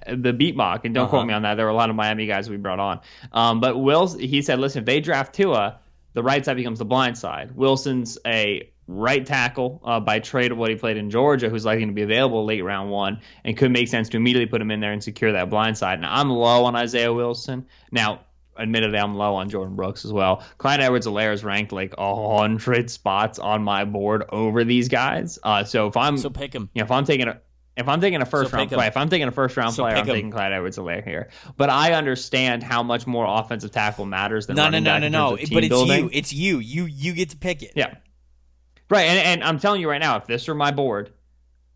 the the beat mock. And don't Uh-huh. quote me on that. There were a lot of Miami guys we brought on. Um, but Wills, he said, listen, if they draft Tua, the right side becomes the blind side. Wilson's a right tackle uh, by trade of what he played in Georgia, who's likely to be available late round one, and could make sense to immediately put him in there and secure that blind side. Now I'm low on Isaiah Wilson. Now admittedly, I'm low on Jordyn Brooks as well. Clyde Edwards-Helaire is ranked like a hundred spots on my board over these guys. Uh, so if I'm, So pick him. you know, if I'm taking a if I'm taking a first So round play, if I'm taking a first round So player, I'm 'em. taking Clyde Edwards-Helaire here. But I understand how much more offensive tackle matters than No, no, running no, back no, in no. terms But it's building. you. It's you. You you get to pick it. Yeah. Right, and, and I'm telling you right now, if this were my board,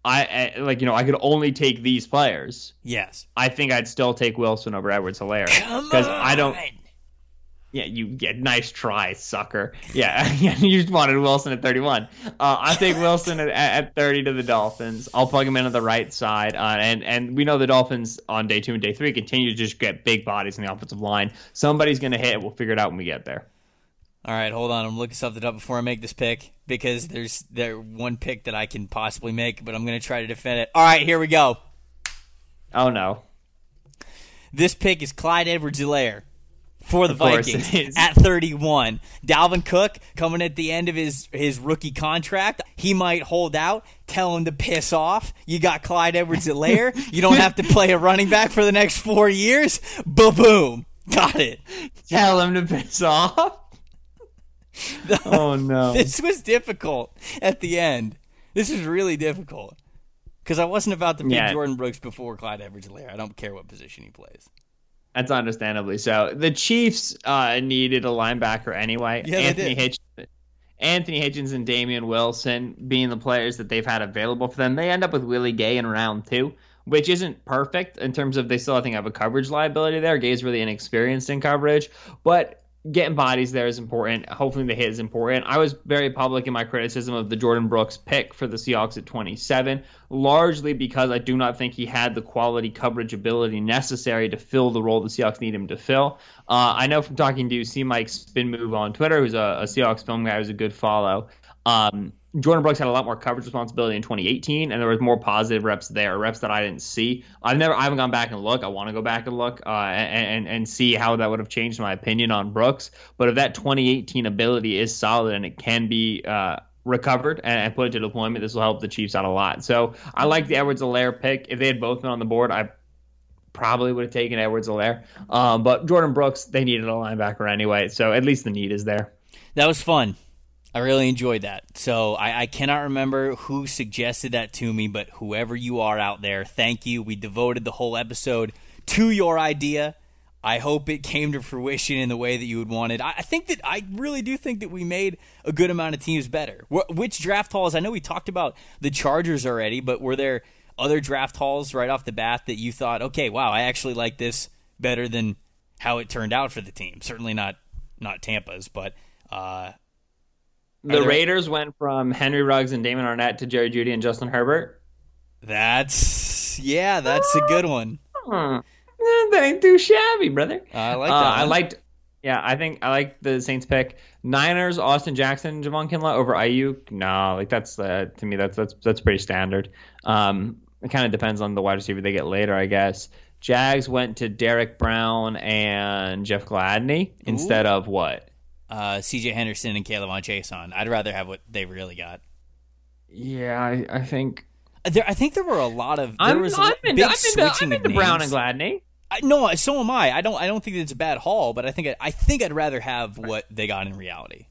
I, I like you know I could only take these players. Yes, I think I'd still take Wilson over Edwards Helaire because I don't. Yeah, you get nice try, sucker. <laughs> Yeah, you just wanted Wilson at 31. Uh, I take <laughs> Wilson at, at 30 to the Dolphins. I'll plug him in on the right side, uh, and and we know the Dolphins on day two and day three continue to just get big bodies in the offensive line. Somebody's going to hit. We'll figure it out when we get there. All right, hold on. I'm looking something up before I make this pick because there's there one pick that I can possibly make, but I'm going to try to defend it. All right, here we go. Oh no. This pick is Clyde Edwards-Helaire for the Vikings at 31. Dalvin Cook coming at the end of his, his rookie contract. He might hold out. Tell him to piss off. You got Clyde Edwards-Helaire. you don't have to play a running back for the next four years. Boom, boom. Got it. Tell him to piss off. <laughs> oh no. This was difficult at the end. This is really difficult because I wasn't about to pick yeah. Jordyn Brooks before Clyde Edwards-Helaire. I don't care what position he plays. That's understandably so. The Chiefs uh, needed a linebacker anyway. Yeah, Anthony Hitchens, Anthony Hitchens and Damien Wilson being the players that they've had available for them. They end up with Willie Gay in round two, which isn't perfect in terms of they still I think have a coverage liability there. Gay's really inexperienced in coverage, but getting bodies there is important. Hopefully, the hit is important. I was very public in my criticism of the Jordyn Brooks pick for the Seahawks at 27, largely because I do not think he had the quality coverage ability necessary to fill the role the Seahawks need him to fill. Uh, I know from talking to C Mike Spin Move on Twitter, who's a, a Seahawks film guy, who's a good follow. Um, Jordyn Brooks had a lot more coverage responsibility in 2018, and there was more positive reps there, reps that I didn't see. I've never, I haven't gone back and look. I want to go back and look uh, and, and see how that would have changed my opinion on Brooks. But if that 2018 ability is solid and it can be uh, recovered and, and put into deployment, this will help the Chiefs out a lot. So I like the Edwards-Helaire pick. If they had both been on the board, I probably would have taken Edwards-Helaire. Um, but Jordyn Brooks, they needed a linebacker anyway, so at least the need is there. That was fun. I really enjoyed that. So I, I, cannot remember who suggested that to me, but whoever you are out there, thank you. We devoted the whole episode to your idea. I hope it came to fruition in the way that you would want it. I, I think that I really do think that we made a good amount of teams better. Wh- which draft halls? I know we talked about the Chargers already, but were there other draft halls right off the bat that you thought, okay, wow, I actually like this better than how it turned out for the team? Certainly not not Tampa's, but uh, the there... Raiders went from Henry Ruggs and Damon Arnette to Jerry Jeudy and Justin Herbert. That's yeah, that's a good one. Huh. That ain't too shabby, brother. I like that. Uh, I liked. Yeah, I think I like the Saints pick. Niners, Austin Jackson, Javon Kinlaw over Aiyuk. No, like that's uh, to me that's that's that's pretty standard. Um, it kind of depends on the wide receiver they get later, I guess. Jags went to Derrick Brown and Jeff Gladney Ooh. instead of what? Uh, C.J. Henderson and K'Lavon Chaisson. I'd rather have what they really got. Yeah, I, I think there. I think there were a lot of. There I'm, was I'm big into, I'm switching into, I'm into Brown and Gladney. I, no, so am I. I don't. I don't think it's a bad haul, but I think I, I think I'd rather have what they got in reality.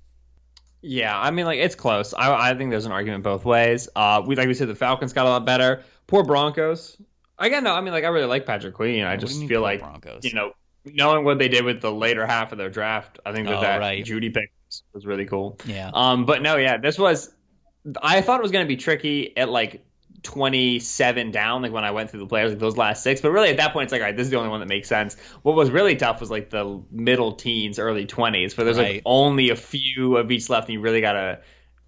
Yeah, I mean, like it's close. I, I think there's an argument both ways. Uh, we like we said, the Falcons got a lot better. Poor Broncos. Again, no, I mean, like I really like Patrick Queen. I just feel like Broncos? you know knowing what they did with the later half of their draft, I think that oh, that right. Jeudy pick was really cool. Yeah. Um, but no, yeah, this was. I thought it was going to be tricky at like 27 down, like when I went through the players, like those last six. But really, at that point, it's like, all right, this is the only one that makes sense. What was really tough was like the middle teens, early 20s, where there's right. like only a few of each left, and you really got to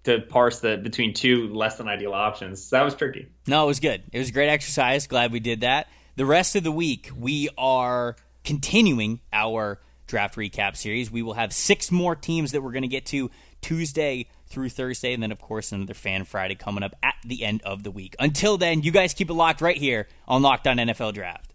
to parse the between two less than ideal options. So that was tricky. No, it was good. It was a great exercise. Glad we did that. The rest of the week, we are continuing our draft recap series. We will have six more teams that we're going to get to Tuesday through Thursday, and then, of course, another Fan Friday coming up at the end of the week. Until then, you guys keep it locked right here on Locked On NFL Draft.